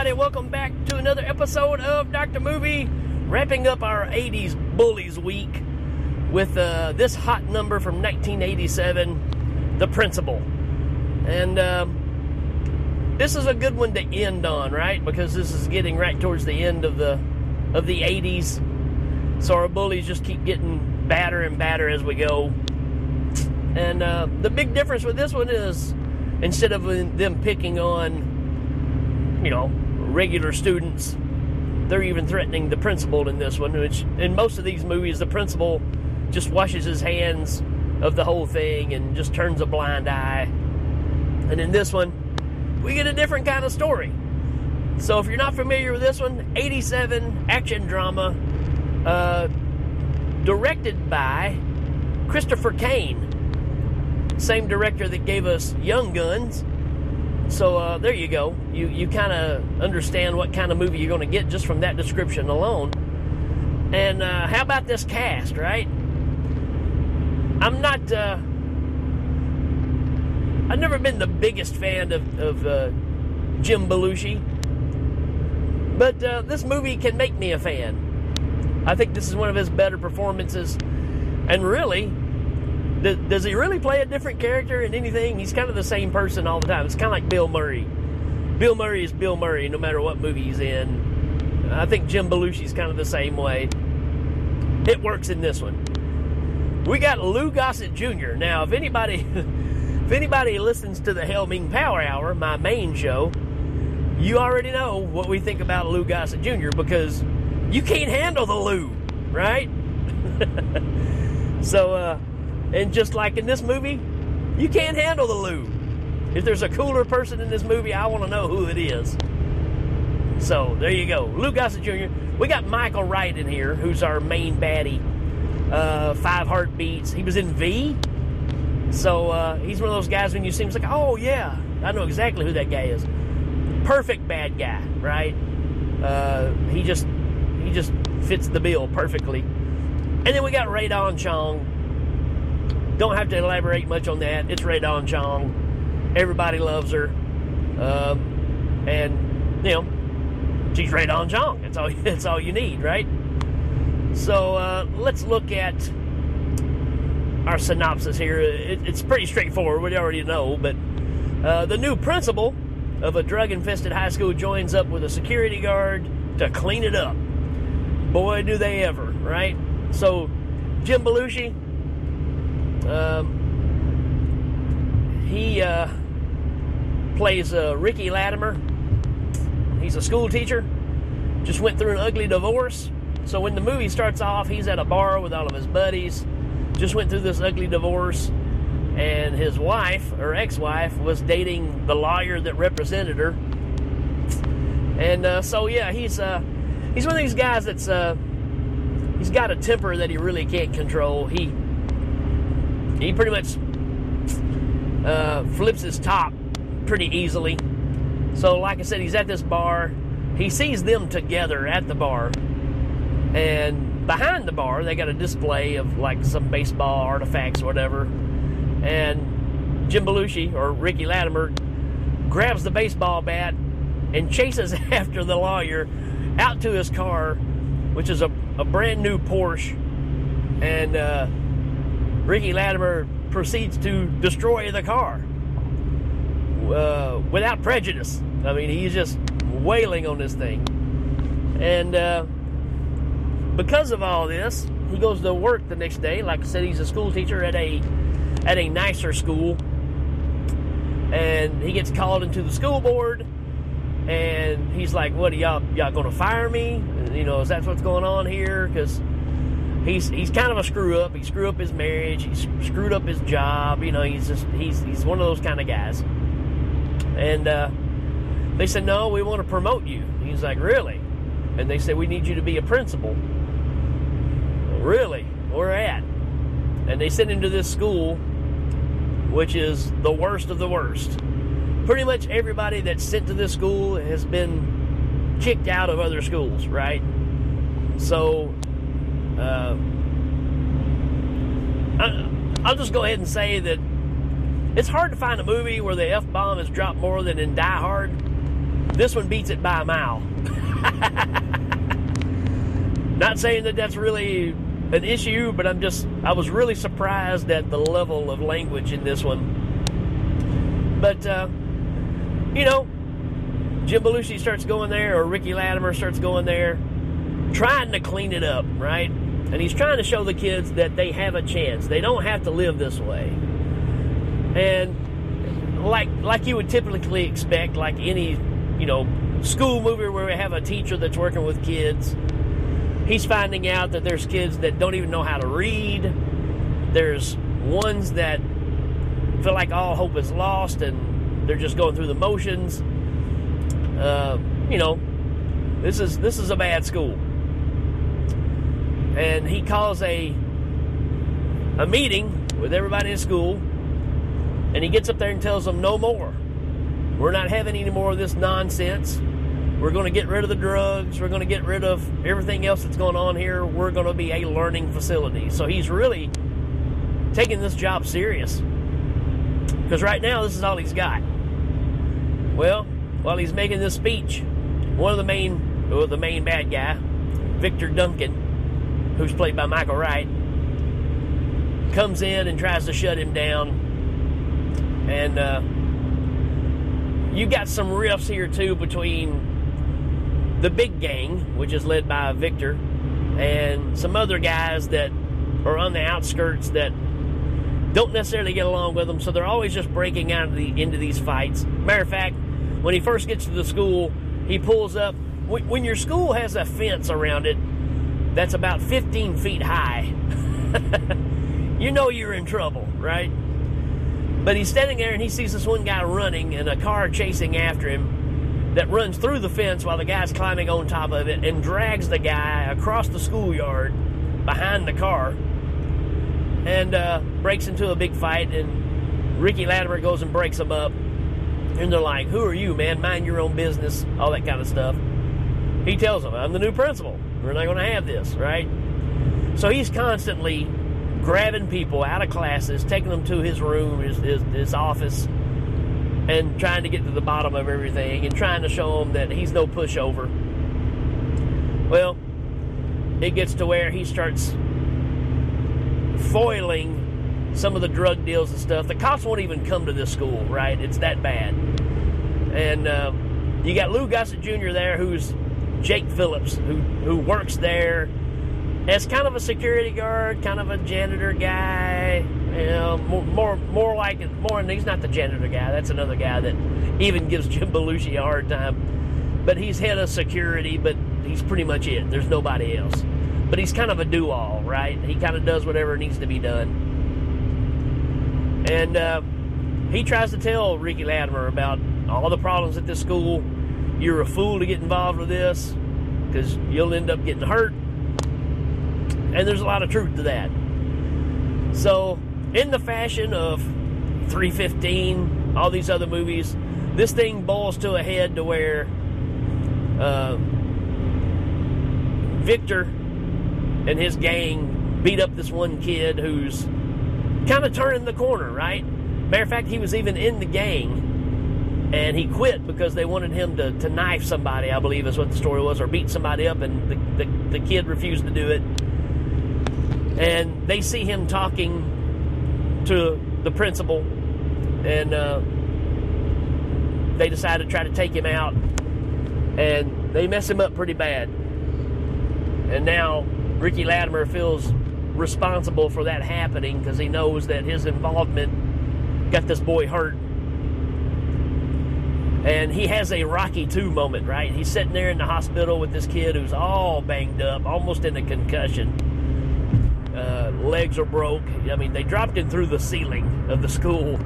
everybody. Welcome back to another episode of Dr. Movie, wrapping up our 80s Bullies week with uh, this hot number from 1987, The Principal. And um, this is a good one to end on, right? Because this is getting right towards the end of the of the 80s. So our bullies just keep getting badder and badder as we go. And uh, the big difference with this one is instead of them picking on, you know, regular students, they're even threatening the principal in this one, which in most of these movies, the principal just washes his hands of the whole thing and just turns a blind eye. And in this one, we get a different kind of story. So if you're not familiar with this one, 87 action drama, uh, directed by Christopher Cain, same director that gave us Young Guns. So uh, there you go. You you kind of understand what kind of movie you're going to get just from that description alone. And uh, how about this cast, right? I'm not. Uh, I've never been the biggest fan of, of uh, Jim Belushi, but uh, this movie can make me a fan. I think this is one of his better performances, and really, does, does he really play a different character in anything? He's kind of the same person all the time. It's kind of like Bill Murray. Bill Murray is Bill Murray no matter what movie he's in. I think Jim Belushi's kind of the same way. It works in this one. We got Lou Gossett Jr. Now, if anybody, if anybody listens to the Helming Power Hour, my main show, you already know what we think about Lou Gossett Jr. because you can't handle the Lou, right? so, uh, and just like in this movie, you can't handle the Lou. If there's a cooler person in this movie, I want to know who it is. So there you go. Lou Gossett Jr. We got Michael Wright in here, who's our main baddie. Uh, five heartbeats. He was in V. So uh, he's one of those guys when you see him, it's like, oh yeah, I know exactly who that guy is. Perfect bad guy, right? Uh, he just he just fits the bill perfectly. And then we got Rae Dawn Chong, don't have to elaborate much on that. It's Rae Dawn Chong. Everybody loves her. Um, and, you know, she's Rae Dawn Chong. That's all, that's all you need, right? So uh, let's look at our synopsis here. It, it's pretty straightforward. We already know, but uh, the new principal of a drug infested high school joins up with a security guard to clean it up. Boy, do they ever, right? So, Jim Belushi, um, he uh, plays uh, Ricky Latimer. He's a school teacher. Just went through an ugly divorce. So when the movie starts off, he's at a bar with all of his buddies. Just went through this ugly divorce, and his wife or ex-wife was dating the lawyer that represented her. And uh, so yeah, he's uh, he's one of these guys that's uh, he's got a temper that he really can't control. He he pretty much uh, flips his top pretty easily. So, like I said, he's at this bar. He sees them together at the bar. And behind the bar, they got a display of like some baseball artifacts or whatever. And Jim Belushi, or Ricky Latimer, grabs the baseball bat and chases after the lawyer out to his car, which is a, a brand new Porsche. And uh, Ricky Latimer proceeds to destroy the car uh, without prejudice. I mean, he's just wailing on this thing. And uh, because of all this, he goes to work the next day. Like I said, he's a school teacher at a at a nicer school, and he gets called into the school board. And he's like, "What are y'all y'all to fire me? You know, is that what's going on here? Because he's he's kind of a screw up. He screwed up his marriage. He screwed up his job. You know, he's just he's he's one of those kind of guys. And uh, they said, no, we want to promote you. He's like, really? And they said, we need you to be a principal. Really? Where at? And they sent him to this school, which is the worst of the worst. Pretty much everybody that's sent to this school has been kicked out of other schools, right? So uh, I, will just go ahead and say that it's hard to find a movie where the F bomb is dropped more than in Die Hard. This one beats it by a mile. Not saying that that's really an issue, but I'm just, I was really surprised at the level of language in this one. But, uh, you know, Jim Belushi starts going there, or Ricky Latimer starts going there, trying to clean it up, right? And he's trying to show the kids that they have a chance. They don't have to live this way. And like like you would typically expect, like any, you know, school movie where we have a teacher that's working with kids, he's finding out that there's kids that don't even know how to read. There's ones that feel like all hope is lost and they're just going through the motions. Uh, you know, this is this is a bad school and he calls a a meeting with everybody in school. And he gets up there and tells them no more. We're not having any more of this nonsense. We're going to get rid of the drugs. We're going to get rid of everything else that's going on here. We're going to be a learning facility. So he's really taking this job serious. Because right now this is all he's got. Well while he's making this speech one of the main well, the main bad guy victor duncan who's played by Michael Wright, comes in and tries to shut him down. And uh, you got some riffs here too between the big gang, which is led by Victor, and some other guys that are on the outskirts that don't necessarily get along with them. So they're always just breaking out the, into these fights. Matter of fact, when he first gets to the school, he pulls up. When your school has a fence around it, that's about 15 feet high, you know you're in trouble, right? But he's standing there and he sees this one guy running and a car chasing after him that runs through the fence while the guy's climbing on top of it and drags the guy across the schoolyard behind the car and uh, breaks into a big fight. And Ricky Latimer goes and breaks him up. And they're like, Who are you, man? Mind your own business, all that kind of stuff. He tells them, I'm the new principal. We're not going to have this, right? So he's constantly grabbing people out of classes, taking them to his room, his, his, his office, and trying to get to the bottom of everything and trying to show them that he's no pushover. Well, it gets to where he starts foiling some of the drug deals and stuff. The cops won't even come to this school, right? It's that bad. And uh, you got Lou Gossett Jr. there, who's Jake Phillips, who who works there as kind of a security guard, kind of a janitor guy. You know, more more, more like more. He's not the janitor guy. That's another guy that even gives Jim Belushi a hard time. But he's head of security. But he's pretty much it. There's nobody else. But he's kind of a do-all, right? He kind of does whatever needs to be done. And uh, he tries to tell Ricky Latimer about all the problems at this school you're a fool to get involved with this because you'll end up getting hurt. And there's a lot of truth to that. So, in the fashion of 315, all these other movies, this thing boils to a head to where uh, Victor and his gang beat up this one kid who's kind of turning the corner, right? Matter of fact, he was even in the gang and he quit because they wanted him to, to knife somebody, I believe is what the story was, or beat somebody up, and the, the, the kid refused to do it. And they see him talking to the principal, and uh, they decide to try to take him out, and they mess him up pretty bad. And now Ricky Latimer feels responsible for that happening because he knows that his involvement got this boy hurt and he has a Rocky 2 moment, right? He's sitting there in the hospital with this kid who's all banged up, almost in a concussion. Uh, legs are broke. I mean, they dropped him through the ceiling of the school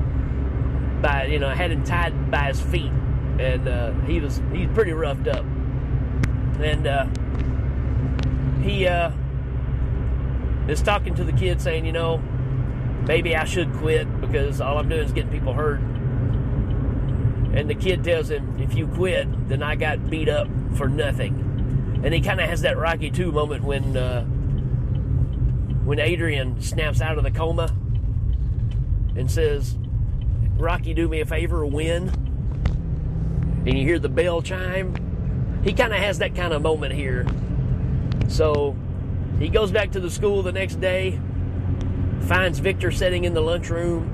by, you know, had him tied by his feet. And uh, he was, he's pretty roughed up. And uh, he uh, is talking to the kid saying, you know, maybe I should quit because all I'm doing is getting people hurt and the kid tells him, if you quit, then I got beat up for nothing. And he kind of has that Rocky 2 moment when, uh, when Adrian snaps out of the coma and says, Rocky, do me a favor, win. and you hear the bell chime. He kind of has that kind of moment here. So he goes back to the school the next day, finds Victor sitting in the lunchroom,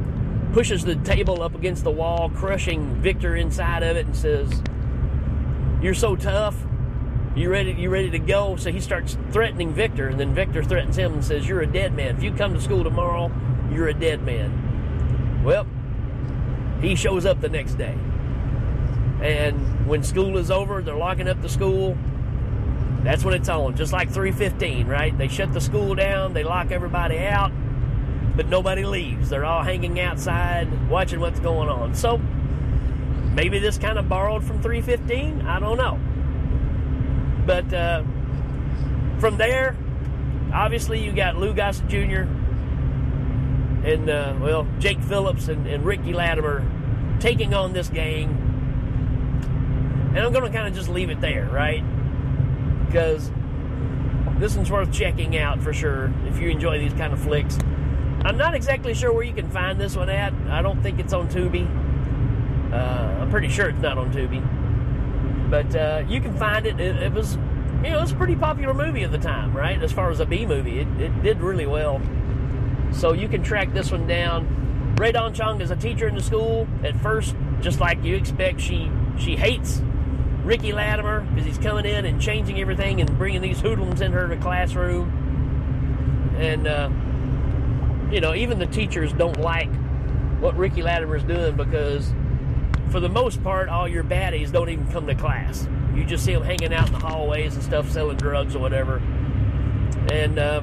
pushes the table up against the wall, crushing Victor inside of it, and says, You're so tough. You ready? You ready to go? So he starts threatening Victor, and then Victor threatens him and says, "You're a dead man. If you come to school tomorrow, you're a dead man." Well, he shows up the next day, and when school is over, they're locking up the school. That's when it's on, just like 315, right? They shut the school down, they lock everybody out, but nobody leaves. They're all hanging outside, watching what's going on. So maybe this kind of borrowed from 315. I don't know. But uh, from there, obviously, you got Lou Gossett Jr. and, uh, well, Jake Phillips and, and Ricky Latimer taking on this gang. And I'm going to kind of just leave it there, right? Because this one's worth checking out for sure if you enjoy these kind of flicks. I'm not exactly sure where you can find this one at. I don't think it's on Tubi. Uh, I'm pretty sure it's not on Tubi. But uh, you can find it. it. it. was, you know, it was a pretty popular movie at the time, right? As far as a B movie, it, it did really well. So you can track this one down. Rae Dawn Chong is a teacher in the school. At first, just like you expect, she she hates Ricky Latimer because he's coming in and changing everything and bringing these hoodlums in her classroom. And uh, you know, even the teachers don't like what Ricky Latimer is doing because for the most part, all your baddies don't even come to class. You just see them hanging out in the hallways and stuff, selling drugs or whatever. And uh,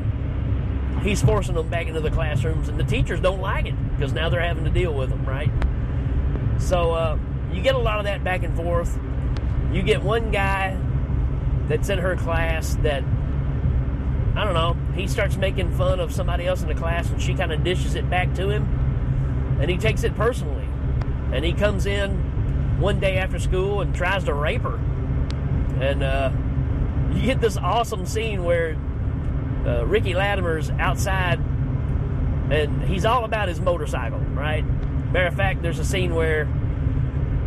he's forcing them back into the classrooms, and the teachers don't like it because now they're having to deal with them, right? So uh, you get a lot of that back and forth. You get one guy that's in her class that I don't know. He starts making fun of somebody else in the class, and she kind of dishes it back to him, and he takes it personally and he comes in one day after school and tries to rape her. And uh, you get this awesome scene where uh, Ricky Latimer's outside, and he's all about his motorcycle, right? Matter of fact, there's a scene where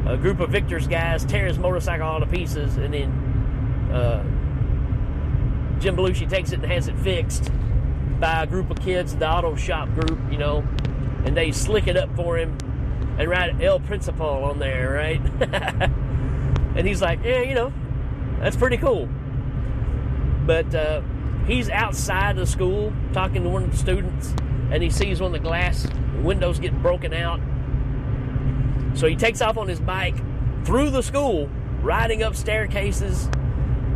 a group of Victor's guys tear his motorcycle all to pieces, and then uh, Jim Belushi takes it and has it fixed by a group of kids, the auto shop group, you know, and they slick it up for him and write El Principal on there, right? and he's like, yeah, you know, that's pretty cool. But uh, he's outside the school talking to one of the students, and he sees one of the glass windows get broken out. So he takes off on his bike through the school, riding up staircases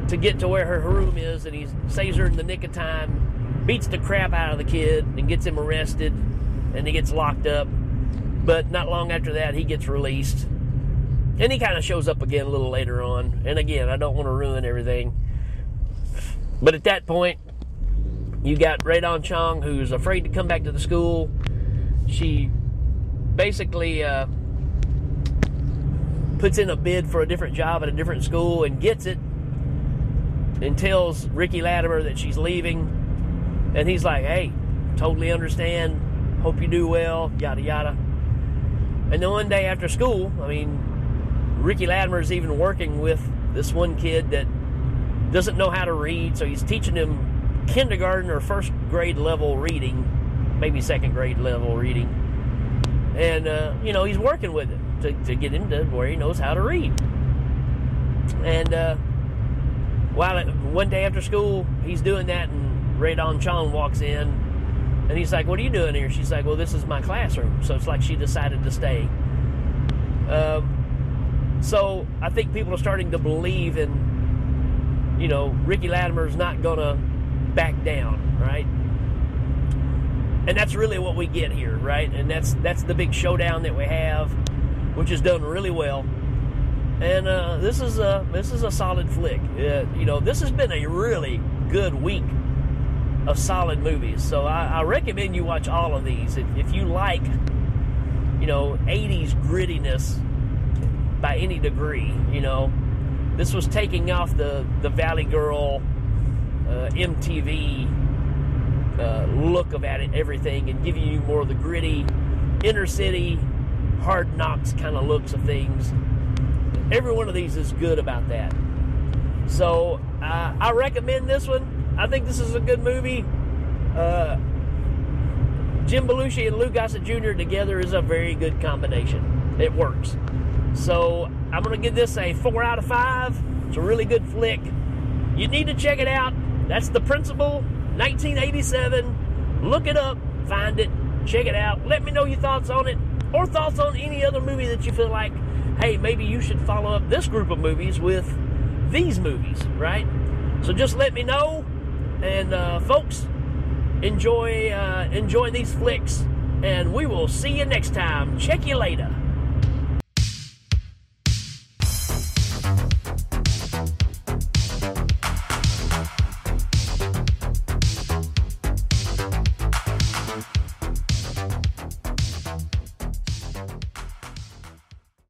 to get to where her room is, and he saves her in the nick of time, beats the crap out of the kid, and gets him arrested, and he gets locked up. But not long after that, he gets released. And he kind of shows up again a little later on. And again, I don't want to ruin everything. But at that point, you got Rae Dawn Chong, who's afraid to come back to the school. She basically uh, puts in a bid for a different job at a different school and gets it and tells Ricky Latimer that she's leaving. And he's like, hey, totally understand. Hope you do well, yada, yada. And then one day after school, I mean, Ricky Latimer is even working with this one kid that doesn't know how to read, so he's teaching him kindergarten or first grade level reading, maybe second grade level reading. And, uh, you know, he's working with him to, to get him to where he knows how to read. And uh, while one day after school, he's doing that, and Rae Dawn Chong walks in and he's like, What are you doing here? She's like, Well, this is my classroom. So it's like she decided to stay. Um, so I think people are starting to believe in, you know, Ricky Latimer's not to back down, right? And that's really what we get here, right? And that's that's the big showdown that we have, which is done really well. And uh, this is a this is a solid flick. Uh, you know, this has been a really good week of solid movies. So I, I recommend you watch all of these. If, if you like, you know, 80s grittiness by any degree, you know, this was taking off the, the Valley Girl, uh, MTV uh, look of at it, everything, and giving you more of the gritty, inner city, hard knocks kind of looks of things. Every one of these is good about that. So uh, I recommend this one. I think this is a good movie. Uh, Jim Belushi and Lou Gossett Jr. together is a very good combination. It works. So I'm going to give this a 4 out of 5. It's a really good flick. You need to check it out. That's The Principal, 1987. Look it up, find it, check it out. Let me know your thoughts on it or thoughts on any other movie that you feel like, hey, maybe you should follow up this group of movies with these movies, right? So just let me know. And uh, folks, enjoy uh, enjoy these flicks, and we will see you next time. Check you later.